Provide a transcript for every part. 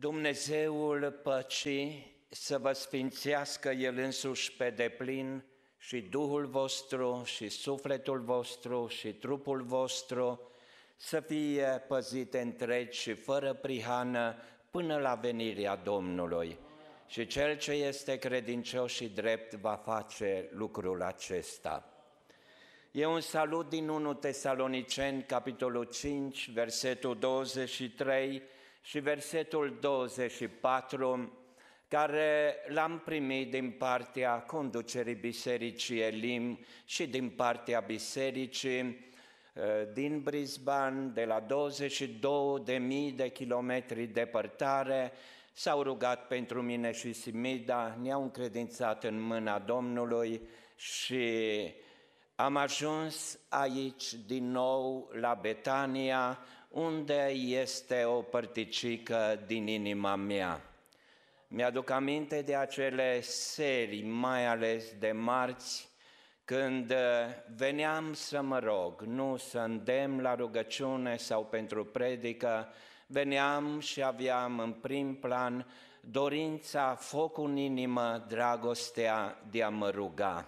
Dumnezeul păcii să vă sfințească El însuși pe deplin și Duhul vostru și sufletul vostru și trupul vostru să fie păzite întregi și fără prihană până la venirea Domnului. Și cel ce este credincios și drept va face lucrul acesta. E un salut din 1 Tesaloniceni, capitolul 5, versetul 23 și versetul 24, care l-am primit din partea conducerii Bisericii Elim și din partea Bisericii uh, din Brisbane, de la 22.000 de kilometri departare, s-au rugat pentru mine și Simida, ne-au încredințat în mâna Domnului și am ajuns aici din nou la Betania, unde este o părticică din inima mea. Mi-aduc aminte de acele serii, mai ales de marți, când veneam să mă rog, nu să îndemn la rugăciune sau pentru predică, veneam și aveam în prim plan dorința, focul în inimă, dragostea de a mă ruga.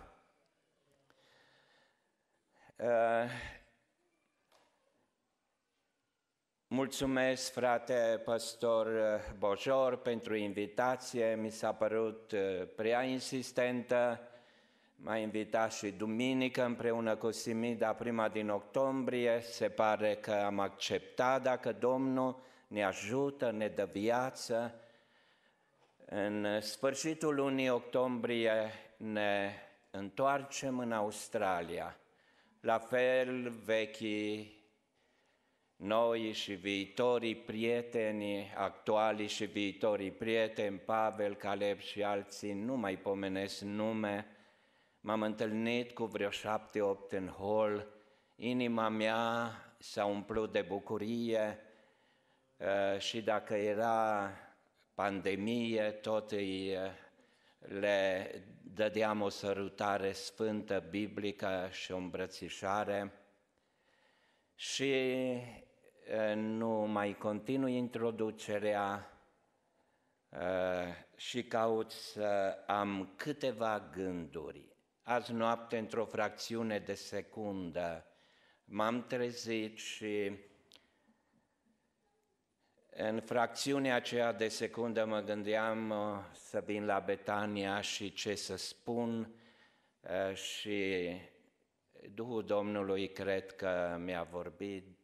Mulțumesc, frate pastor Bojor, pentru invitație. Mi s-a părut uh, prea insistentă. M-a invitat și duminică împreună cu Simida, prima din octombrie. Se pare că am acceptat dacă Domnul ne ajută, ne dă viață. În sfârșitul lunii octombrie ne întoarcem în Australia. La fel, vechii, noi și viitorii prieteni, actuali și viitorii prieteni, Pavel, Caleb și alții, nu mai pomenesc nume, m-am întâlnit cu vreo șapte, opt în hol, inima mea s-a umplut de bucurie uh, și dacă era pandemie, tot îi le dădeam o sărutare sfântă, biblică și o îmbrățișare. Și nu mai continui introducerea și caut să am câteva gânduri. Azi noapte, într-o fracțiune de secundă, m-am trezit și în fracțiunea aceea de secundă mă gândeam uh, să vin la Betania și ce să spun uh, și Duhul Domnului cred că mi-a vorbit.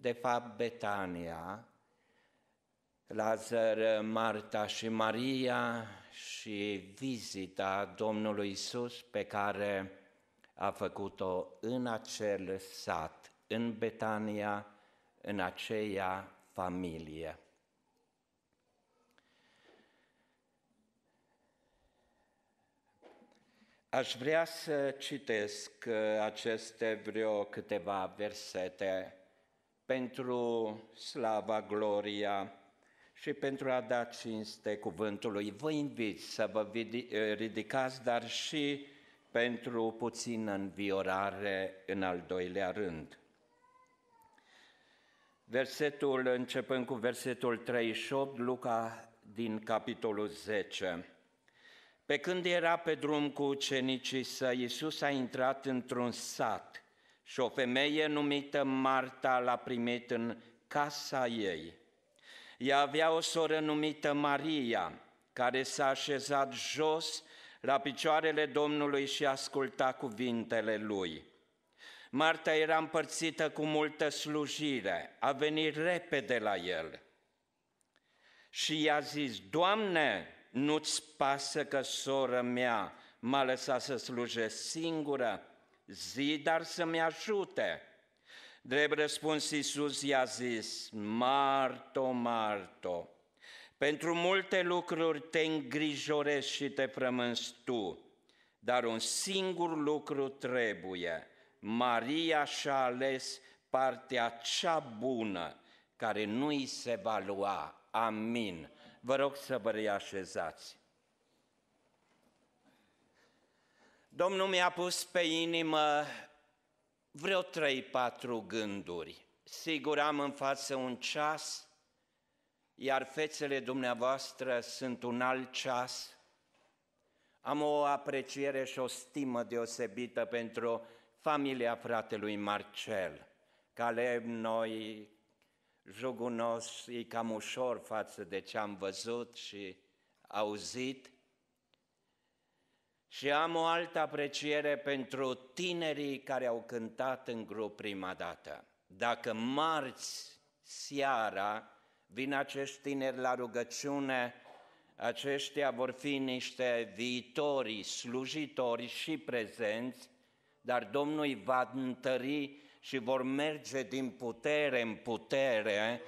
De fapt, Betania, Lazar, Marta și Maria și vizita Domnului Isus pe care a făcut-o în acel sat, în Betania, în aceea familie. Aș vrea să citesc uh, aceste vreo câteva versete pentru slava, gloria și pentru a da cinste cuvântului. Vă invit să vă uh, ridicați, dar și pentru puțină înviorare în al doilea rând. Versetul, începând cu versetul 38, Luca din capitolul 10. Pe când era pe drum cu ucenicii săi, Iisus a intrat într-un sat și o femeie numită Marta l-a primit în casa ei. Ea avea o soră numită Maria, care s-a așezat jos la picioarele Domnului și asculta cuvintele lui. Marta era împărțită cu multă slujire, a venit repede la el și i-a zis, Doamne, nu-ți pasă că sora mea m-a lăsat să slujesc singură? Zi, dar să-mi ajute. Drept răspuns Iisus i-a zis, Marto, Marto, pentru multe lucruri te îngrijorezi și te frămânzi tu, dar un singur lucru trebuie – Maria și-a ales partea cea bună care nu îi se va lua. Amin. Vă rog să vă reașezați. Domnul mi-a pus pe inimă vreo trei, patru gânduri. Sigur am în față un ceas, iar fețele dumneavoastră sunt un alt ceas. Am o apreciere și o stimă deosebită pentru familia fratelui Marcel. Caleb, noi, jugunos, e cam ușor față de ce am văzut și auzit. Și am o altă apreciere pentru tinerii care au cântat în grup prima dată. Dacă marți seara vin acești tineri la rugăciune, aceștia vor fi niște viitori slujitori și prezenți, dar Domnul îi va întări și vor merge din putere în putere,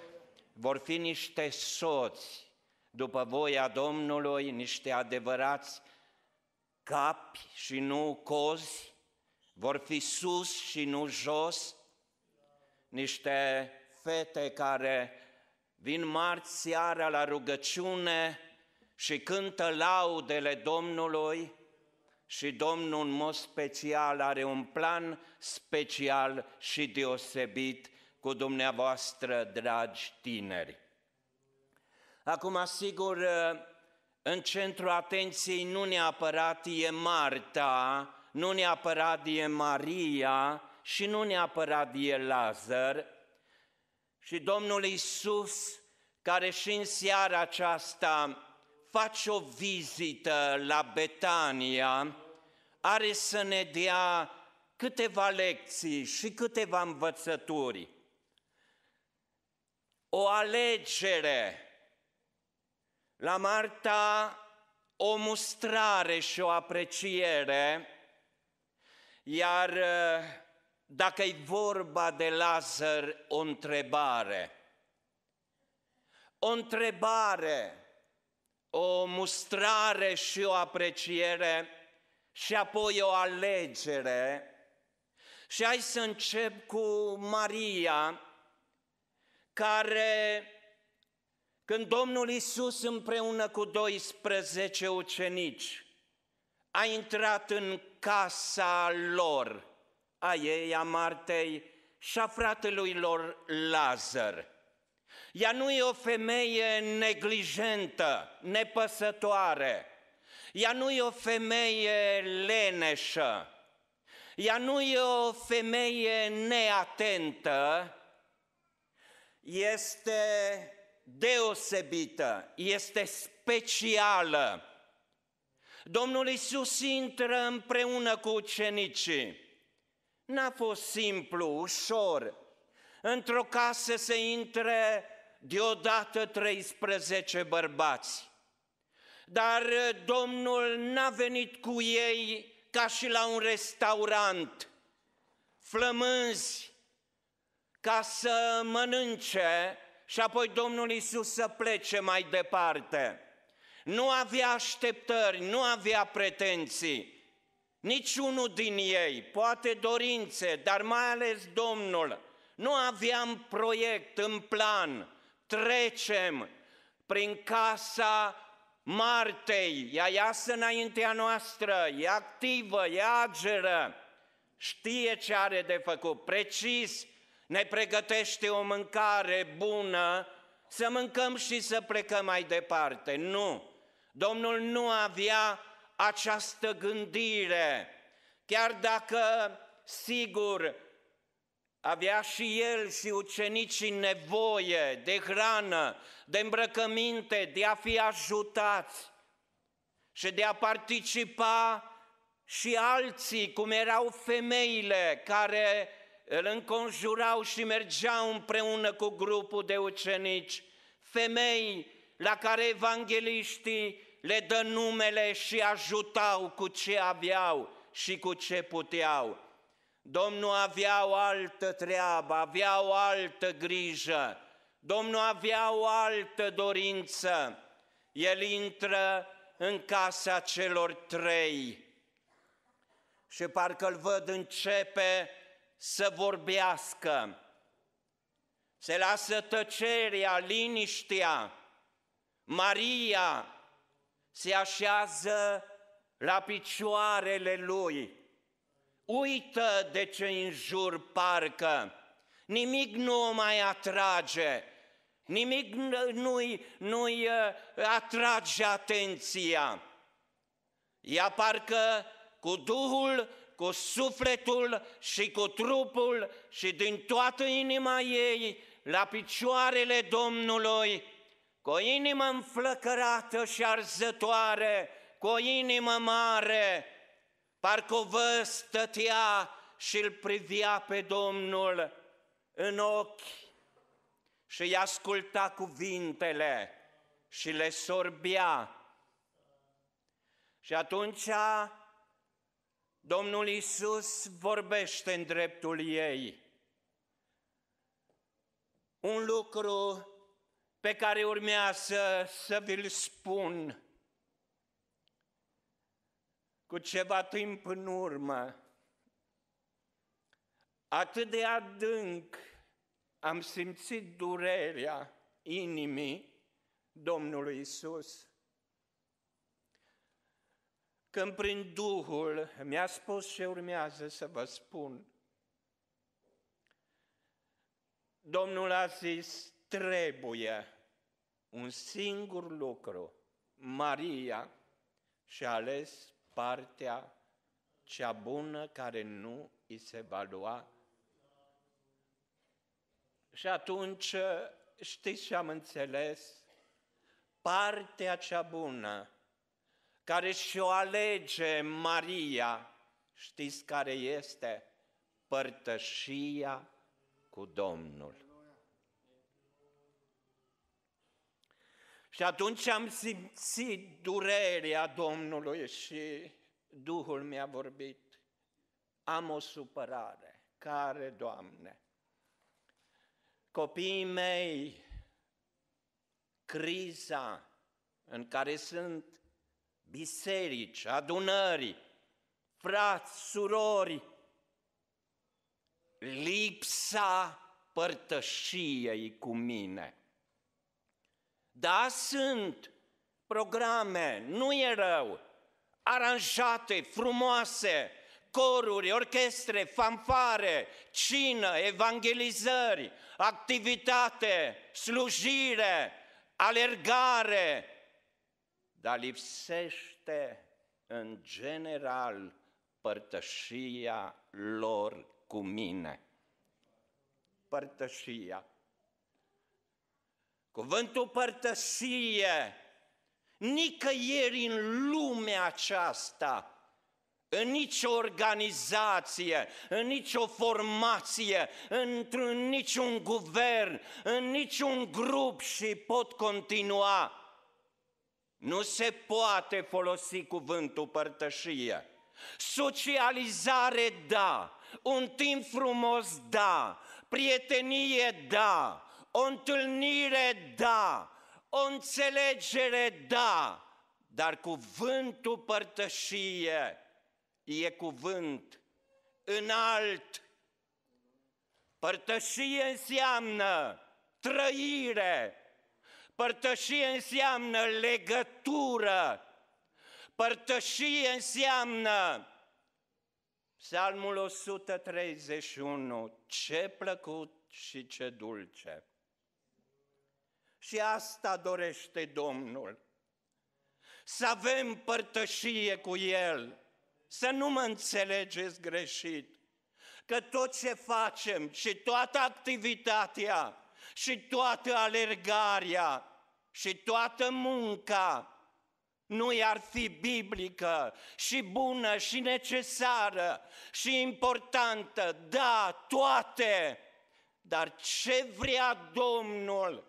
vor fi niște soți după voia Domnului, niște adevărați capi și nu cozi, vor fi sus și nu jos, niște fete care vin marți seara la rugăciune și cântă laudele Domnului și Domnul în mod special are un plan special și deosebit cu dumneavoastră, dragi tineri. Acum, sigur, în centrul atenției nu neapărat e Marta, nu neapărat e Maria și nu neapărat e Lazar, și Domnul Isus, care și în seara aceasta face o vizită la Betania, are să ne dea câteva lecții și câteva învățături. O alegere. La Marta o mustrare și o apreciere, iar dacă e vorba de Lazar, o întrebare. O întrebare, o mustrare și o apreciere și apoi o alegere. Și hai să încep cu Maria, care, când Domnul Isus împreună cu 12 ucenici a intrat în casa lor, a ei, a Martei și a fratelui lor Lazar. Ea nu e o femeie neglijentă, nepăsătoare. Ea nu e o femeie leneșă. Ea nu e o femeie neatentă. Este deosebită, este specială. Domnul Isus intră împreună cu ucenicii N-a fost simplu, ușor, într-o casă să intre deodată 13 bărbați. Dar Domnul n-a venit cu ei ca și la un restaurant, flămânzi, ca să mănânce și apoi Domnul Isus să plece mai departe. Nu avea așteptări, nu avea pretenții, Niciunul din ei, poate dorințe, dar mai ales Domnul, nu aveam proiect în plan, trecem prin casa Martei, ea iasă înaintea noastră, e activă, e ageră, știe ce are de făcut, precis, ne pregătește o mâncare bună, să mâncăm și să plecăm mai departe. Nu, Domnul nu avea această gândire, chiar dacă, sigur, avea și el și ucenicii nevoie de hrană, de îmbrăcăminte, de a fi ajutați și de a participa și alții, cum erau femeile care îl înconjurau și mergeau împreună cu grupul de ucenici, femei la care evangeliștii le dă numele și ajutau cu ce aveau și cu ce puteau. Domnul avea o altă treabă, avea o altă grijă, Domnul avea o altă dorință. El intră în casa celor trei și parcă îl văd începe să vorbească. Se lasă tăcerea, liniștea. Maria se așează la picioarele lui, uită de ce în jur parcă, nimic nu o mai atrage, Nimic nu-i, nu-i uh, atrage atenția. Ea parcă cu Duhul, cu sufletul și cu trupul și din toată inima ei la picioarele Domnului, cu o inimă înflăcărată și arzătoare, cu o inimă mare, parcă o vă stătea și îl privia pe Domnul în ochi și îi asculta cuvintele și le sorbea. Și atunci Domnul Isus vorbește în dreptul ei. Un lucru pe care urmează să vi-l spun cu ceva timp în urmă. Atât de adânc am simțit durerea inimii Domnului Isus. Când prin Duhul mi-a spus ce urmează să vă spun, Domnul a zis, trebuie un singur lucru. Maria și-a ales partea cea bună care nu îi se va lua. Și atunci, știți ce am înțeles? Partea cea bună care și-o alege Maria, știți care este? Părtășia cu Domnul. Și atunci am simțit durerea Domnului și Duhul mi-a vorbit. Am o supărare. Care, Doamne? Copiii mei, criza în care sunt biserici, adunări, frați, surori, lipsa părtășiei cu mine. Da, sunt programe, nu e rău, aranjate, frumoase, coruri, orchestre, fanfare, cină, evangelizări, activitate, slujire, alergare, dar lipsește în general părtășia lor cu mine. Părtășia. Cuvântul părtășie, nicăieri în lumea aceasta, în nicio organizație, în nicio formație, într-un niciun guvern, în niciun grup și pot continua. Nu se poate folosi cuvântul părtășie. Socializare, da. Un timp frumos, da. Prietenie, da. O întâlnire, da. O înțelegere, da. Dar cuvântul părtășie e cuvânt înalt. Părtășie înseamnă trăire, părtășie înseamnă legătură, părtășie înseamnă Psalmul 131, ce plăcut și ce dulce. Și asta dorește Domnul, să avem părtășie cu El, să nu mă înțelegeți greșit, că tot ce facem și toată activitatea și toată alergarea și toată munca nu i-ar fi biblică și bună și necesară și importantă, da, toate, dar ce vrea Domnul,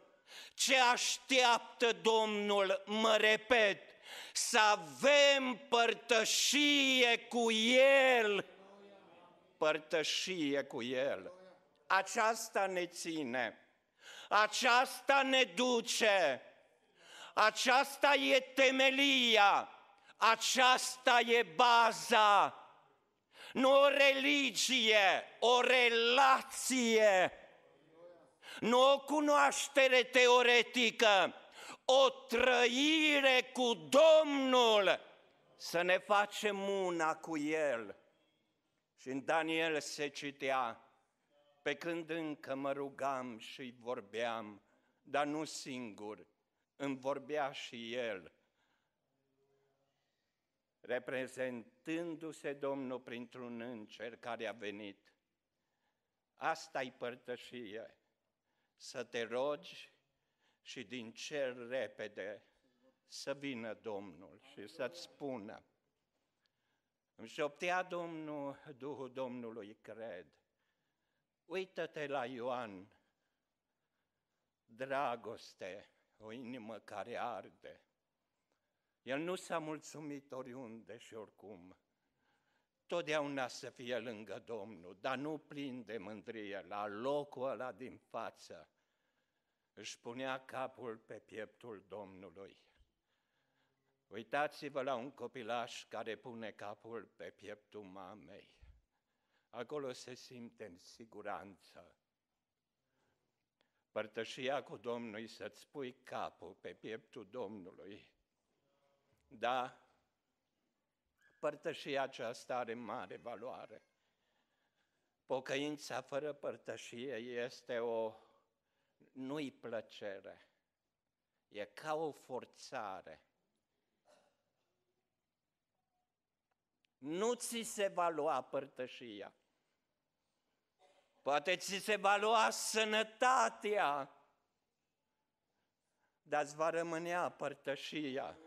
ce așteaptă Domnul, mă repet, să avem părtășie cu El, părtășie cu El. Aceasta ne ține, aceasta ne duce, aceasta e temelia, aceasta e baza, nu o religie, o relație, nu o cunoaștere teoretică, o trăire cu Domnul, să ne facem una cu El. Și în Daniel se citea, pe când încă mă rugam și vorbeam, dar nu singur, îmi vorbea și El, reprezentându-se Domnul printr-un înger care a venit. Asta-i părtășie, să te rogi și din cer repede să vină Domnul și să-ți spună. Îmi șoptea Domnul, Duhul Domnului, cred. Uită-te la Ioan, dragoste, o inimă care arde. El nu s-a mulțumit oriunde și oricum. Totdeauna să fie lângă Domnul, dar nu plin de mândrie, la locul ăla din față. Își punea capul pe pieptul Domnului. Uitați-vă la un copilaș care pune capul pe pieptul mamei. Acolo se simte în siguranță. Părtășia cu Domnul să-ți pui capul pe pieptul Domnului. Da, părtășia aceasta are mare valoare. Pocăința fără părtășie este o nu-i plăcere, e ca o forțare. Nu ți se va lua părtășia. Poate ți se va lua sănătatea, dar îți va rămânea părtășia.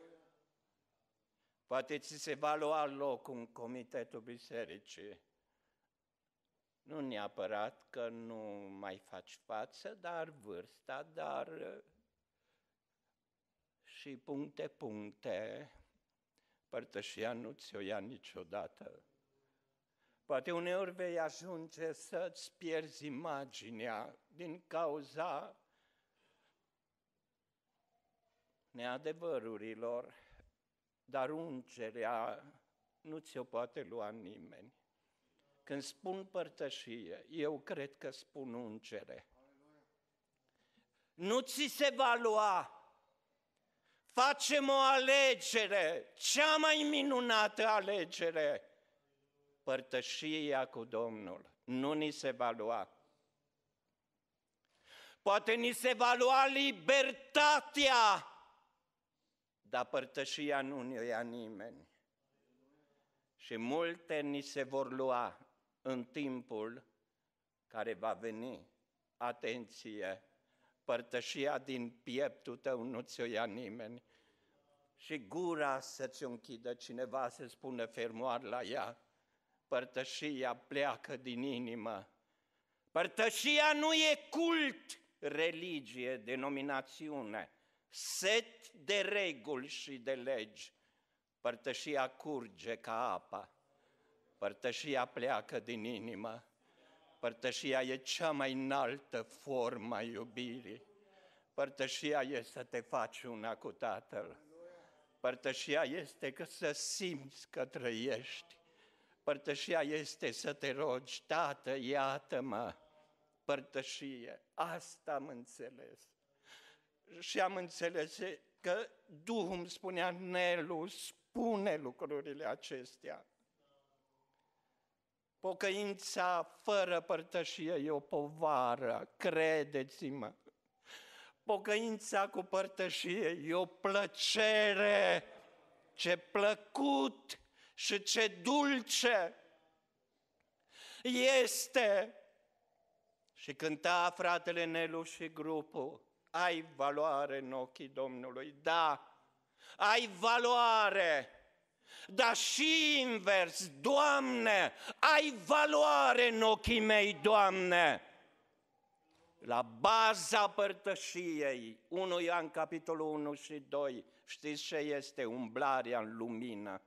Poate ți se va lua loc în comitetul bisericii. Nu neapărat că nu mai faci față, dar vârsta, dar și puncte, puncte, părtășia nu ți-o ia niciodată. Poate uneori vei ajunge să-ți pierzi imaginea din cauza neadevărurilor, dar ungerea nu ți-o poate lua nimeni. Când spun părtășie, eu cred că spun ungere. Nu ți se va lua. Facem o alegere, cea mai minunată alegere părtășia cu Domnul. Nu ni se va lua. Poate ni se va lua libertatea, dar părtășia nu ne ia nimeni. Și multe ni se vor lua în timpul care va veni. Atenție! Părtășia din pieptul tău nu ți-o ia nimeni. Și gura să-ți închidă cineva să spună fermoar la ea părtășia pleacă din inimă. Părtășia nu e cult, religie, denominațiune, set de reguli și de legi. Părtășia curge ca apa, părtășia pleacă din inimă, părtășia e cea mai înaltă formă a iubirii. Părtășia e să te faci una cu Tatăl. Părtășia este că să simți că trăiești. Părtășia este să te rogi, Tată, iată-mă, părtășie. Asta am înțeles. Și am înțeles că Duhul îmi spunea, Nelu, spune lucrurile acestea. Pocăința fără părtășie e o povară, credeți-mă. Pocăința cu părtășie e o plăcere, ce plăcut și ce dulce este. Și cânta fratele Nelu și grupul, ai valoare în ochii Domnului, da, ai valoare, dar și invers, Doamne, ai valoare în ochii mei, Doamne. La baza părtășiei, 1 Ioan capitolul 1 și 2, știți ce este umblarea în lumină?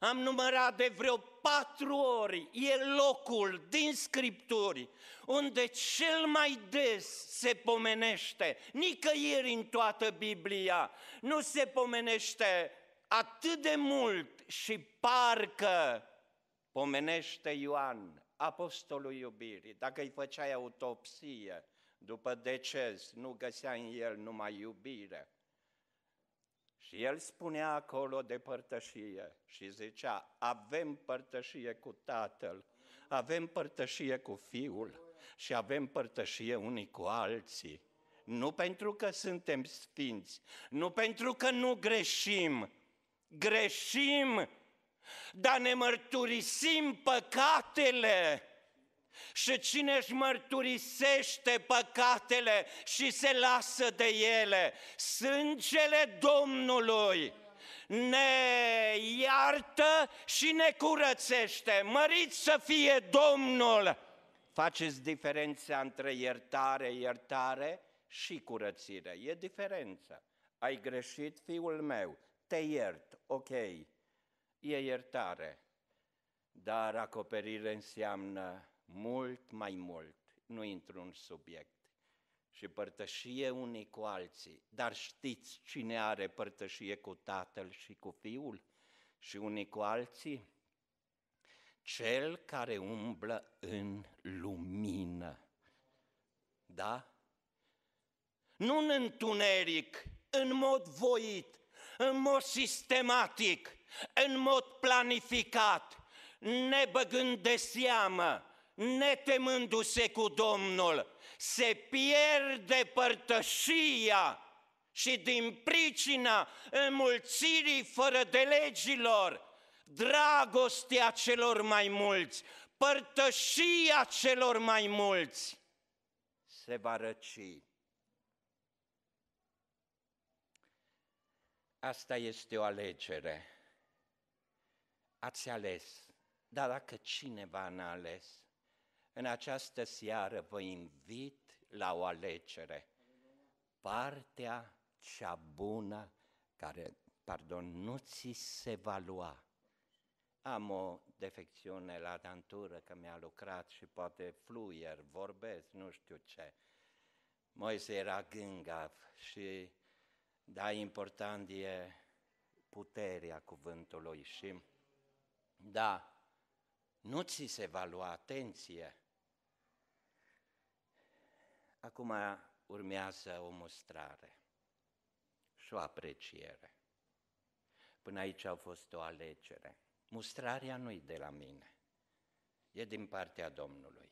Am numărat de vreo patru ori, e locul din Scripturi unde cel mai des se pomenește, nicăieri în toată Biblia, nu se pomenește atât de mult și parcă pomenește Ioan, apostolul iubirii. Dacă îi făceai autopsie după deces, nu găsea în el numai iubire. Și el spunea acolo de părtășie și zicea, avem părtășie cu Tatăl, avem părtășie cu Fiul și avem părtășie unii cu alții. nu pentru că suntem sfinți, nu pentru că nu greșim, greșim, dar ne mărturisim păcatele. Și cine își mărturisește păcatele și se lasă de ele, sângele Domnului ne iartă și ne curățește. Mărit să fie Domnul! Faceți diferența între iertare, iertare și curățire. E diferența. Ai greșit, fiul meu, te iert, ok, e iertare. Dar acoperire înseamnă mult mai mult. Nu intru în subiect. Și părtășie unii cu alții. Dar știți cine are părtășie cu tatăl și cu fiul? Și unii cu alții? Cel care umblă în lumină. Da? Nu în întuneric, în mod voit, în mod sistematic, în mod planificat, nebăgând de seamă, netemându-se cu Domnul, se pierde părtășia și din pricina înmulțirii fără de legilor, dragostea celor mai mulți, părtășia celor mai mulți se va răci. Asta este o alegere. Ați ales, dar dacă cineva n-a ales, în această seară vă invit la o alegere. Partea cea bună care, pardon, nu ți se va lua. Am o defecțiune la dantură că mi-a lucrat și poate fluier, vorbesc, nu știu ce. Moise era gângav și da, important e puterea cuvântului și da, nu ți se va lua atenție. Acum urmează o mustrare și o apreciere. Până aici au fost o alegere. Mustrarea nu-i de la mine, e din partea Domnului.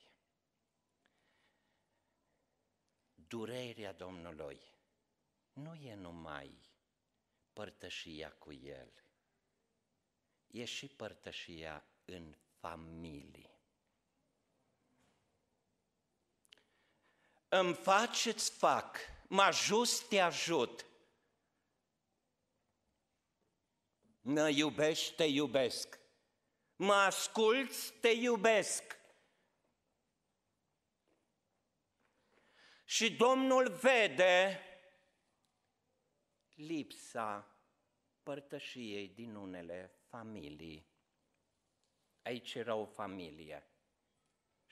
Durerea Domnului nu e numai părtășia cu El, e și părtășia în familie. Îmi faceți fac, mă ajut, te ajut. Mă iubești, te iubesc. Mă asculți, te iubesc. Și Domnul vede lipsa părtășiei din unele familii. Aici era o familie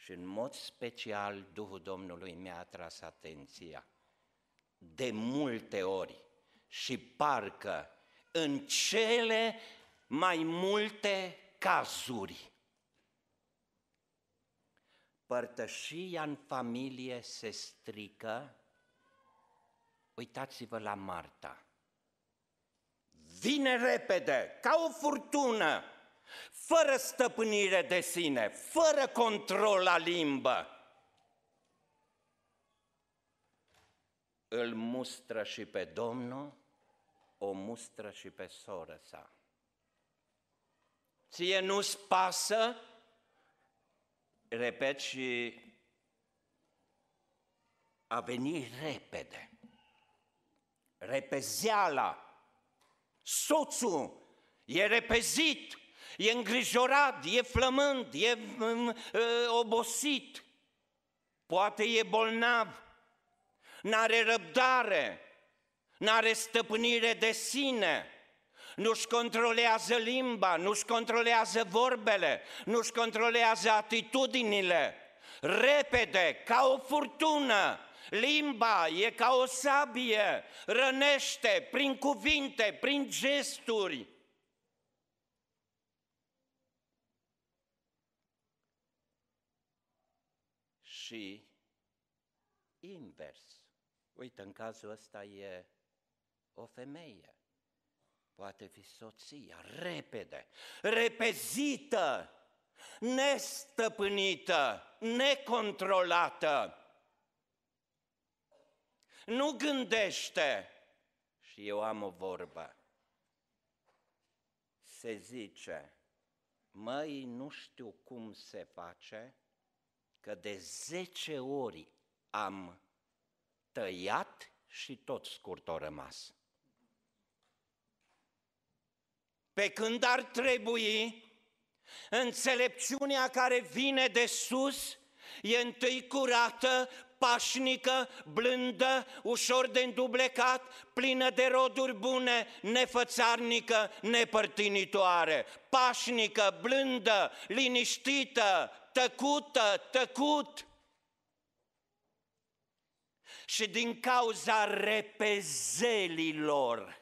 și în mod special Duhul Domnului mi-a atras atenția. De multe ori și parcă în cele mai multe cazuri. Părtășia în familie se strică. Uitați-vă la Marta. Vine repede, ca o furtună, fără stăpânire de sine, fără control la limbă. Îl mustră și pe Domnul, o mustră și pe soră sa. Ție nu-ți pasă, repet și a venit repede, repezeala, soțul e repezit, e îngrijorat, e flămând, e uh, obosit, poate e bolnav, n-are răbdare, n-are stăpânire de sine, nu-și controlează limba, nu-și controlează vorbele, nu-și controlează atitudinile. Repede, ca o furtună, limba e ca o sabie, rănește prin cuvinte, prin gesturi. Și invers. Uite, în cazul ăsta e o femeie poate fi soția, repede, repezită, nestăpânită, necontrolată. nu gândește. Și eu am o vorbă. Se zice, măi, nu știu cum se face, că de zece ori am tăiat și tot scurt o rămas. Pe când ar trebui înțelepciunea care vine de sus e întâi curată, pașnică, blândă, ușor de îndublecat, plină de roduri bune, nefățarnică, nepărtinitoare, pașnică, blândă, liniștită, tăcută, tăcut. Și din cauza repezelilor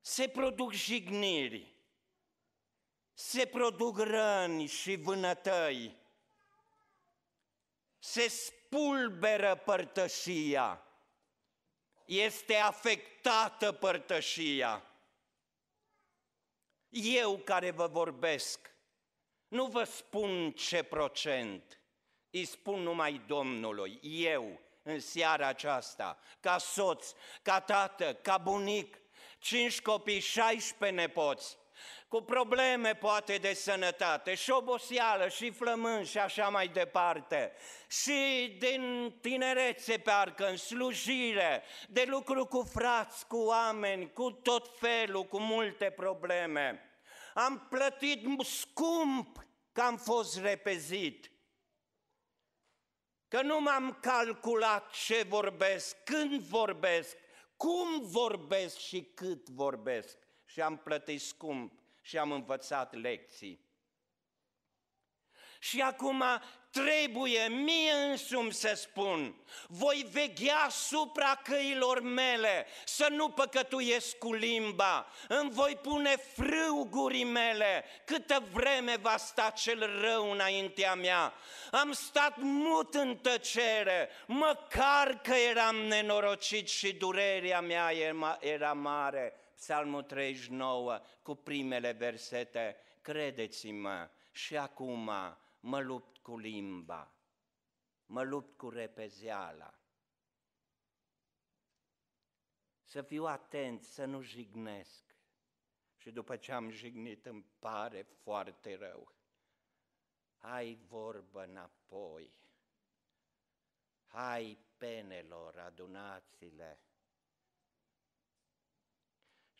se produc jigniri, se produc răni și vânătăi, se spulberă părtășia, este afectată părtășia. Eu care vă vorbesc, nu vă spun ce procent, îi spun numai Domnului, eu, în seara aceasta, ca soț, ca tată, ca bunic, cinci copii, 16 nepoți, cu probleme poate de sănătate, și oboseală, și flământ și așa mai departe, și din tinerețe parcă în slujire, de lucru cu frați, cu oameni, cu tot felul, cu multe probleme. Am plătit scump că am fost repezit, că nu m-am calculat ce vorbesc, când vorbesc, cum vorbesc și cât vorbesc. Și am plătit scump și am învățat lecții. Și acum trebuie mie însumi să spun, voi veghea supra căilor mele, să nu păcătuiesc cu limba, îmi voi pune frâugurii mele, câtă vreme va sta cel rău înaintea mea. Am stat mut în tăcere, măcar că eram nenorocit și durerea mea era mare. Psalmul 39 cu primele versete, credeți-mă, și acum mă lupt cu limba, mă lupt cu repezeala. Să fiu atent, să nu jignesc. Și după ce am jignit îmi pare foarte rău. Hai vorbă înapoi. Hai penelor, adunați-le.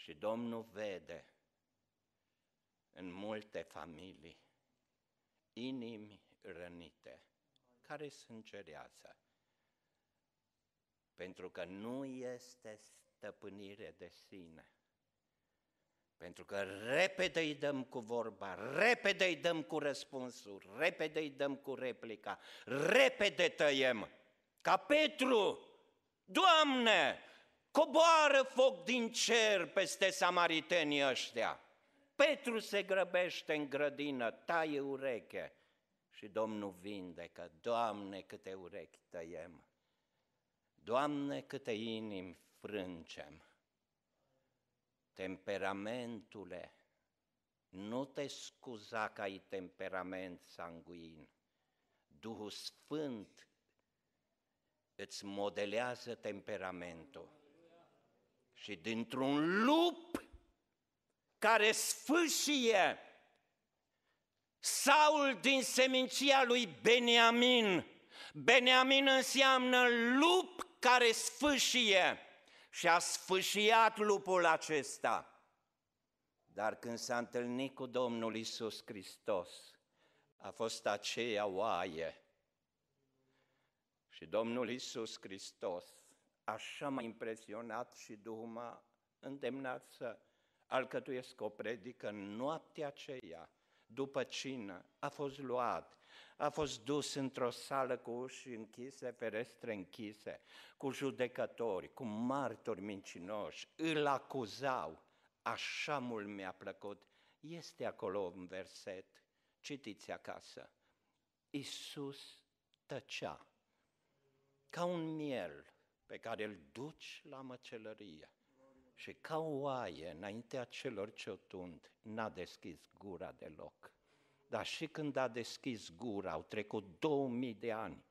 Și Domnul vede în multe familii inimi rănite, care sângerează. Pentru că nu este stăpânire de sine. Pentru că repede îi dăm cu vorba, repede îi dăm cu răspunsul, repede îi dăm cu replica, repede tăiem. Ca Petru, Doamne, coboară foc din cer peste samaritenii ăștia. Petru se grăbește în grădină, taie ureche, și Domnul vindecă. Doamne, câte urechi tăiem! Doamne, câte inimi frângem! Temperamentule, nu te scuza că ai temperament sanguin. Duhul Sfânt îți modelează temperamentul. Și dintr-un lup care sfâșie Saul din seminția lui Beniamin. Beniamin înseamnă lup care sfâșie și a sfâșiat lupul acesta. Dar când s-a întâlnit cu Domnul Isus Hristos, a fost aceea oaie. Și Domnul Isus Hristos, așa m-a impresionat și Duhul m-a îndemnat să alcătuiesc o predică în noaptea aceea, după cină, a fost luat, a fost dus într-o sală cu uși închise, ferestre închise, cu judecători, cu martori mincinoși, îl acuzau. Așa mult mi-a plăcut. Este acolo un verset, citiți acasă. Iisus tăcea ca un miel pe care îl duci la măcelărie. Și ca o oaie înaintea celor ce o tund, n-a deschis gura deloc. Dar și când a deschis gura, au trecut 2000 de ani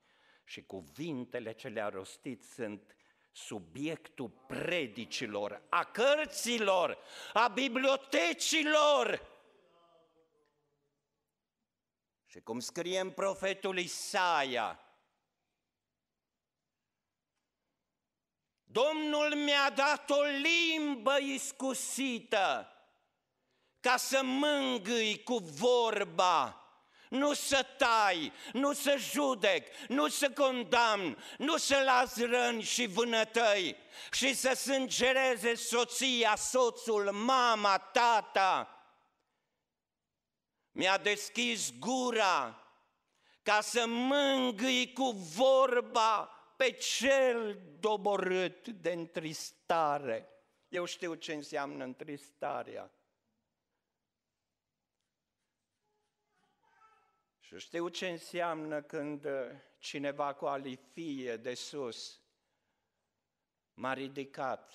și cuvintele ce le-a rostit sunt subiectul predicilor, a cărților, a bibliotecilor. Și cum scrie în profetul Isaia, Domnul mi-a dat o limbă iscusită ca să mângâi cu vorba, nu să tai, nu să judec, nu să condamn, nu să las răni și vânătăi și să sângereze soția, soțul, mama, tata. Mi-a deschis gura ca să mângâi cu vorba pe cel doborât de întristare. Eu știu ce înseamnă întristarea. Și știu ce înseamnă când cineva cu alifie de sus m-a ridicat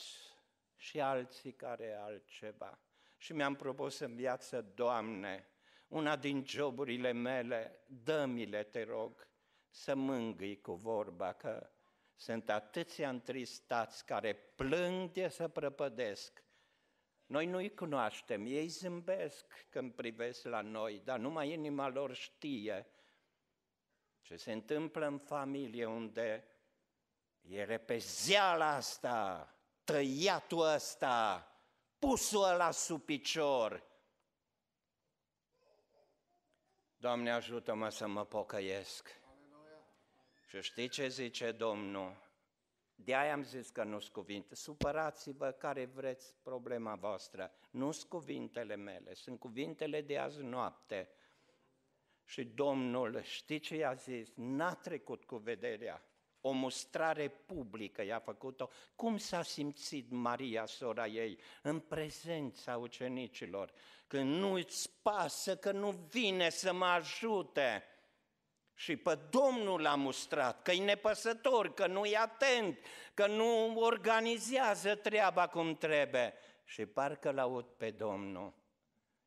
și alții care altceva. Și mi-am propus în viață, Doamne, una din joburile mele, dă-mi-le, te rog, să mângâi cu vorba că sunt atâția întristați care plâng de să prăpădesc. Noi nu-i cunoaștem, ei zâmbesc când privesc la noi, dar numai inima lor știe ce se întâmplă în familie unde e repezeala asta, tăiatul ăsta, pusul ăla sub picior. Doamne ajută-mă să mă pocăiesc. Și știi ce zice Domnul? De aia am zis că nu-s cuvinte. Supărați-vă care vreți problema voastră. Nu-s cuvintele mele, sunt cuvintele de azi noapte. Și Domnul, știi ce i-a zis? N-a trecut cu vederea. O mustrare publică i-a făcut-o. Cum s-a simțit Maria, sora ei, în prezența ucenicilor? Când nu-ți pasă, că nu vine să mă ajute și pe Domnul l-a mustrat, că e nepăsător, că nu e atent, că nu organizează treaba cum trebuie. Și parcă l-aud pe Domnul.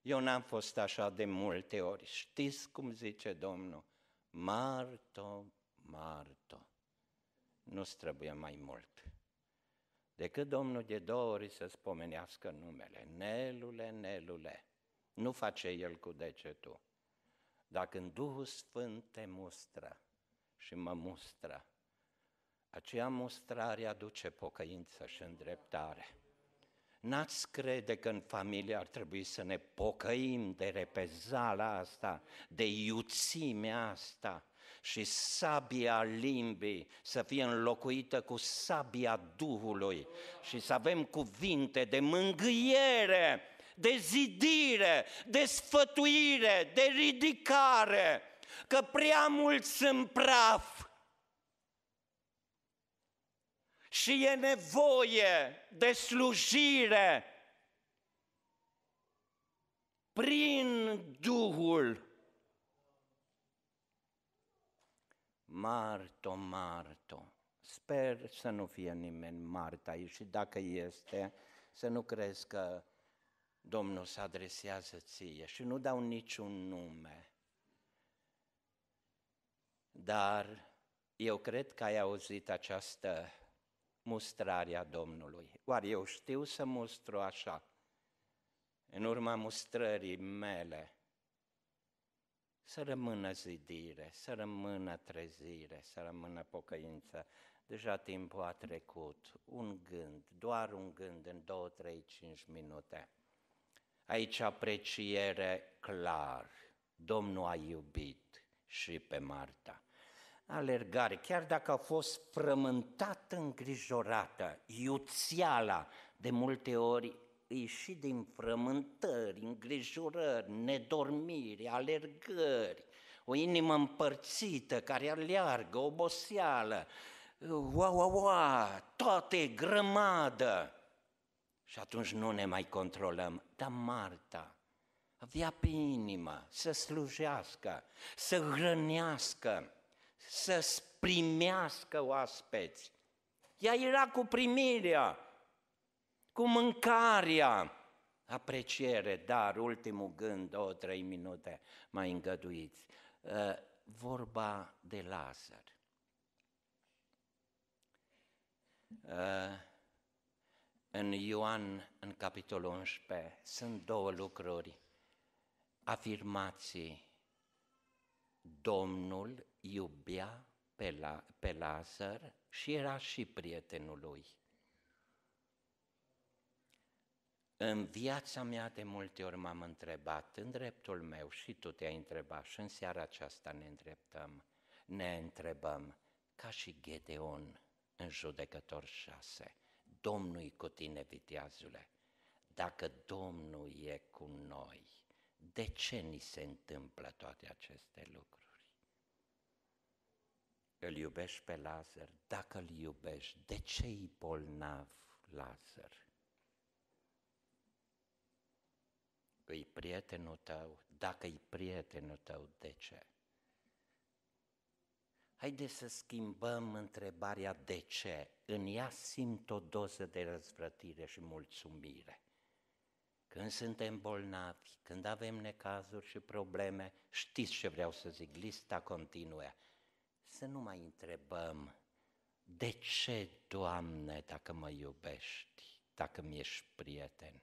Eu n-am fost așa de multe ori. Știți cum zice Domnul? Marto, Marto, nu-ți trebuie mai mult. Decât Domnul de două ori să spomenească numele, Nelule, Nelule, nu face El cu degetul. Dacă în Duhul Sfânt te mustră și mă mustră, aceea mustrare aduce pocăință și îndreptare. N-ați crede că în familie ar trebui să ne pocăim de repezala asta, de iuțimea asta și sabia limbii să fie înlocuită cu sabia Duhului și să avem cuvinte de mângâiere de zidire, de sfătuire, de ridicare, că prea mulți sunt praf și e nevoie de slujire prin Duhul. Marto, Marto, sper să nu fie nimeni Marta aici și dacă este, să nu crezi că Domnul se adresează ție și nu dau niciun nume. Dar eu cred că ai auzit această mustrare a Domnului. Oare eu știu să mustru așa? În urma mustrării mele, să rămână zidire, să rămână trezire, să rămână pocăință. Deja timpul a trecut, un gând, doar un gând în două, trei, cinci minute. Aici apreciere clar. Domnul a iubit și pe Marta. Alergare, chiar dacă a fost frământată, îngrijorată, iuțiala, de multe ori îi și din frământări, îngrijorări, nedormiri, alergări, o inimă împărțită care aleargă, oboseală, ua, ua, ua, toate grămadă. Și atunci nu ne mai controlăm. Dar Marta avea pe inimă să slujească, să hrănească, să primească oaspeți. Ea era cu primirea, cu mâncarea, apreciere, dar ultimul gând, două, trei minute mai îngăduiți. Uh, vorba de Lazar. Uh, în Ioan, în capitolul 11, sunt două lucruri, afirmații. Domnul iubea pe, la, pe Lazar și era și prietenul lui. În viața mea de multe ori m-am întrebat, în dreptul meu, și tu te-ai întrebat, și în seara aceasta ne îndreptăm, ne întrebăm, ca și Gedeon în judecător 6, Domnul cu tine, viteazule, dacă Domnul e cu noi, de ce ni se întâmplă toate aceste lucruri? Îl iubești pe Lazar? Dacă îl iubești, de ce îi bolnav Lazar? Îi prietenul tău? Dacă îi prietenul tău, de ce? Haideți să schimbăm întrebarea de ce. În ea simt o doză de răzvrătire și mulțumire. Când suntem bolnavi, când avem necazuri și probleme, știți ce vreau să zic, lista continuă. Să nu mai întrebăm, de ce, Doamne, dacă mă iubești, dacă mi ești prieten?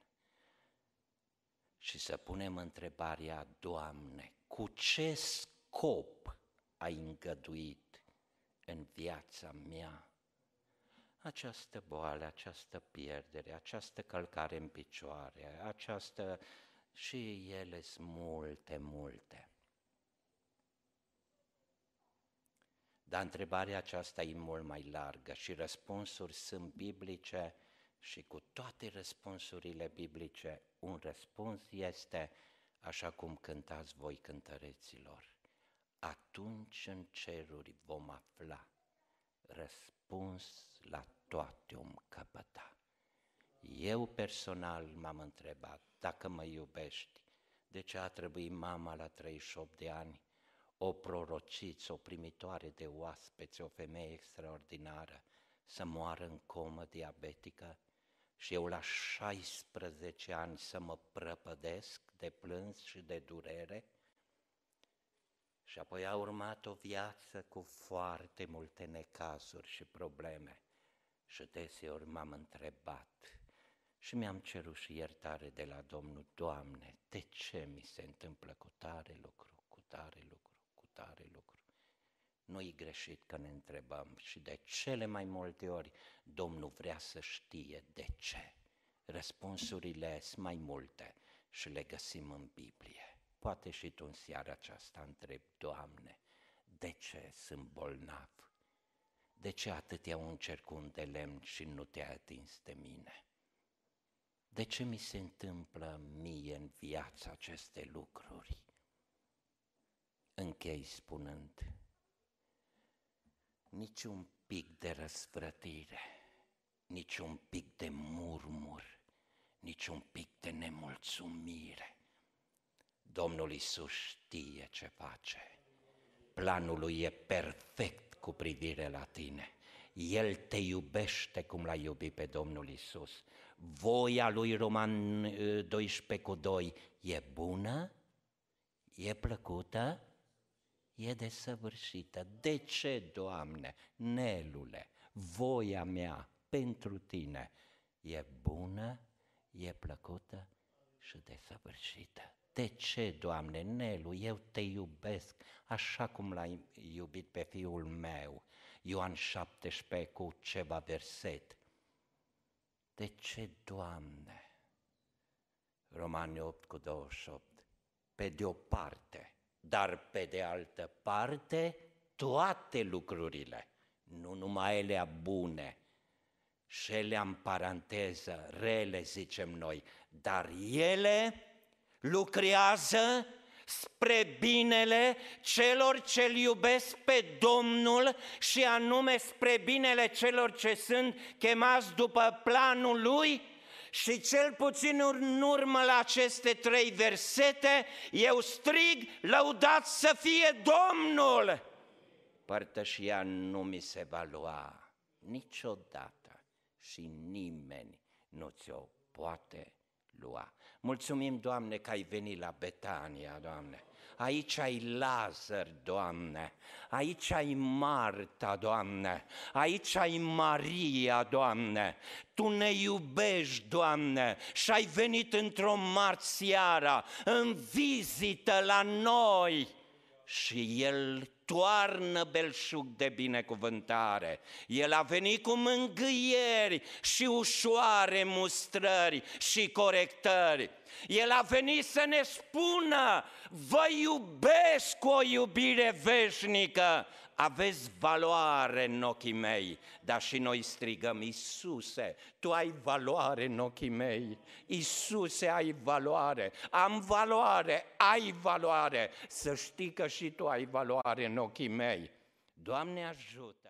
Și să punem întrebarea, Doamne, cu ce scop ai îngăduit în viața mea această boală, această pierdere, această călcare în picioare, această... și ele sunt multe, multe. Dar întrebarea aceasta e mult mai largă și răspunsuri sunt biblice și cu toate răspunsurile biblice, un răspuns este așa cum cântați voi cântăreților. Atunci în ceruri vom afla răspuns la toate om căpăta. Eu personal m-am întrebat, dacă mă iubești, de ce a trebuit mama la 38 de ani, o prorociță, o primitoare de oaspeți, o femeie extraordinară, să moară în comă diabetică și eu la 16 ani să mă prăpădesc de plâns și de durere? Și apoi a urmat o viață cu foarte multe necazuri și probleme. Și deseori m-am întrebat și mi-am cerut și iertare de la Domnul, Doamne, de ce mi se întâmplă cu tare lucru, cu tare lucru, cu tare lucru? Nu-i greșit că ne întrebăm și de cele mai multe ori Domnul vrea să știe de ce. Răspunsurile sunt mai multe și le găsim în Biblie. Poate și tu în seara aceasta întreb, Doamne, de ce sunt bolnav? De ce atâtea un cercun de lemn și nu te-ai atins de mine? De ce mi se întâmplă mie în viața aceste lucruri? Închei spunând, nici un pic de răsvrătire, nici un pic de murmur, nici un pic de nemulțumire. Domnul Isus știe ce face. Planul lui e perfect cu privire la tine. El te iubește cum l-a iubit pe Domnul Isus. Voia lui Roman 12 uh, cu 2 e bună, e plăcută, e desăvârșită. De ce, Doamne, Nelule, voia mea pentru tine e bună, e plăcută și desăvârșită? De ce, Doamne, Nelu, eu te iubesc așa cum l-ai iubit pe fiul meu? Ioan 17 cu ceva verset. De ce, Doamne? Romani 8 cu 28. Pe de o parte, dar pe de altă parte, toate lucrurile, nu numai ele bune, și ele în paranteză, rele zicem noi, dar ele lucrează spre binele celor ce-L iubesc pe Domnul și anume spre binele celor ce sunt chemați după planul Lui și cel puțin în urmă la aceste trei versete, eu strig, lăudat să fie Domnul! Părtășia nu mi se va lua niciodată și nimeni nu ți-o poate lua. Mulțumim, Doamne, că ai venit la Betania, Doamne. Aici ai Lazar, Doamne, aici ai Marta, Doamne, aici ai Maria, Doamne. Tu ne iubești, Doamne, și ai venit într-o marți seara în vizită la noi și El toarnă belșug de binecuvântare. El a venit cu mângâieri și ușoare mustrări și corectări. El a venit să ne spună, vă iubesc cu o iubire veșnică, aveți valoare în ochii mei, dar și noi strigăm, Iisuse, Tu ai valoare în ochii mei, Iisuse, ai valoare, am valoare, ai valoare, să știi că și Tu ai valoare în ochii mei. Doamne ajută!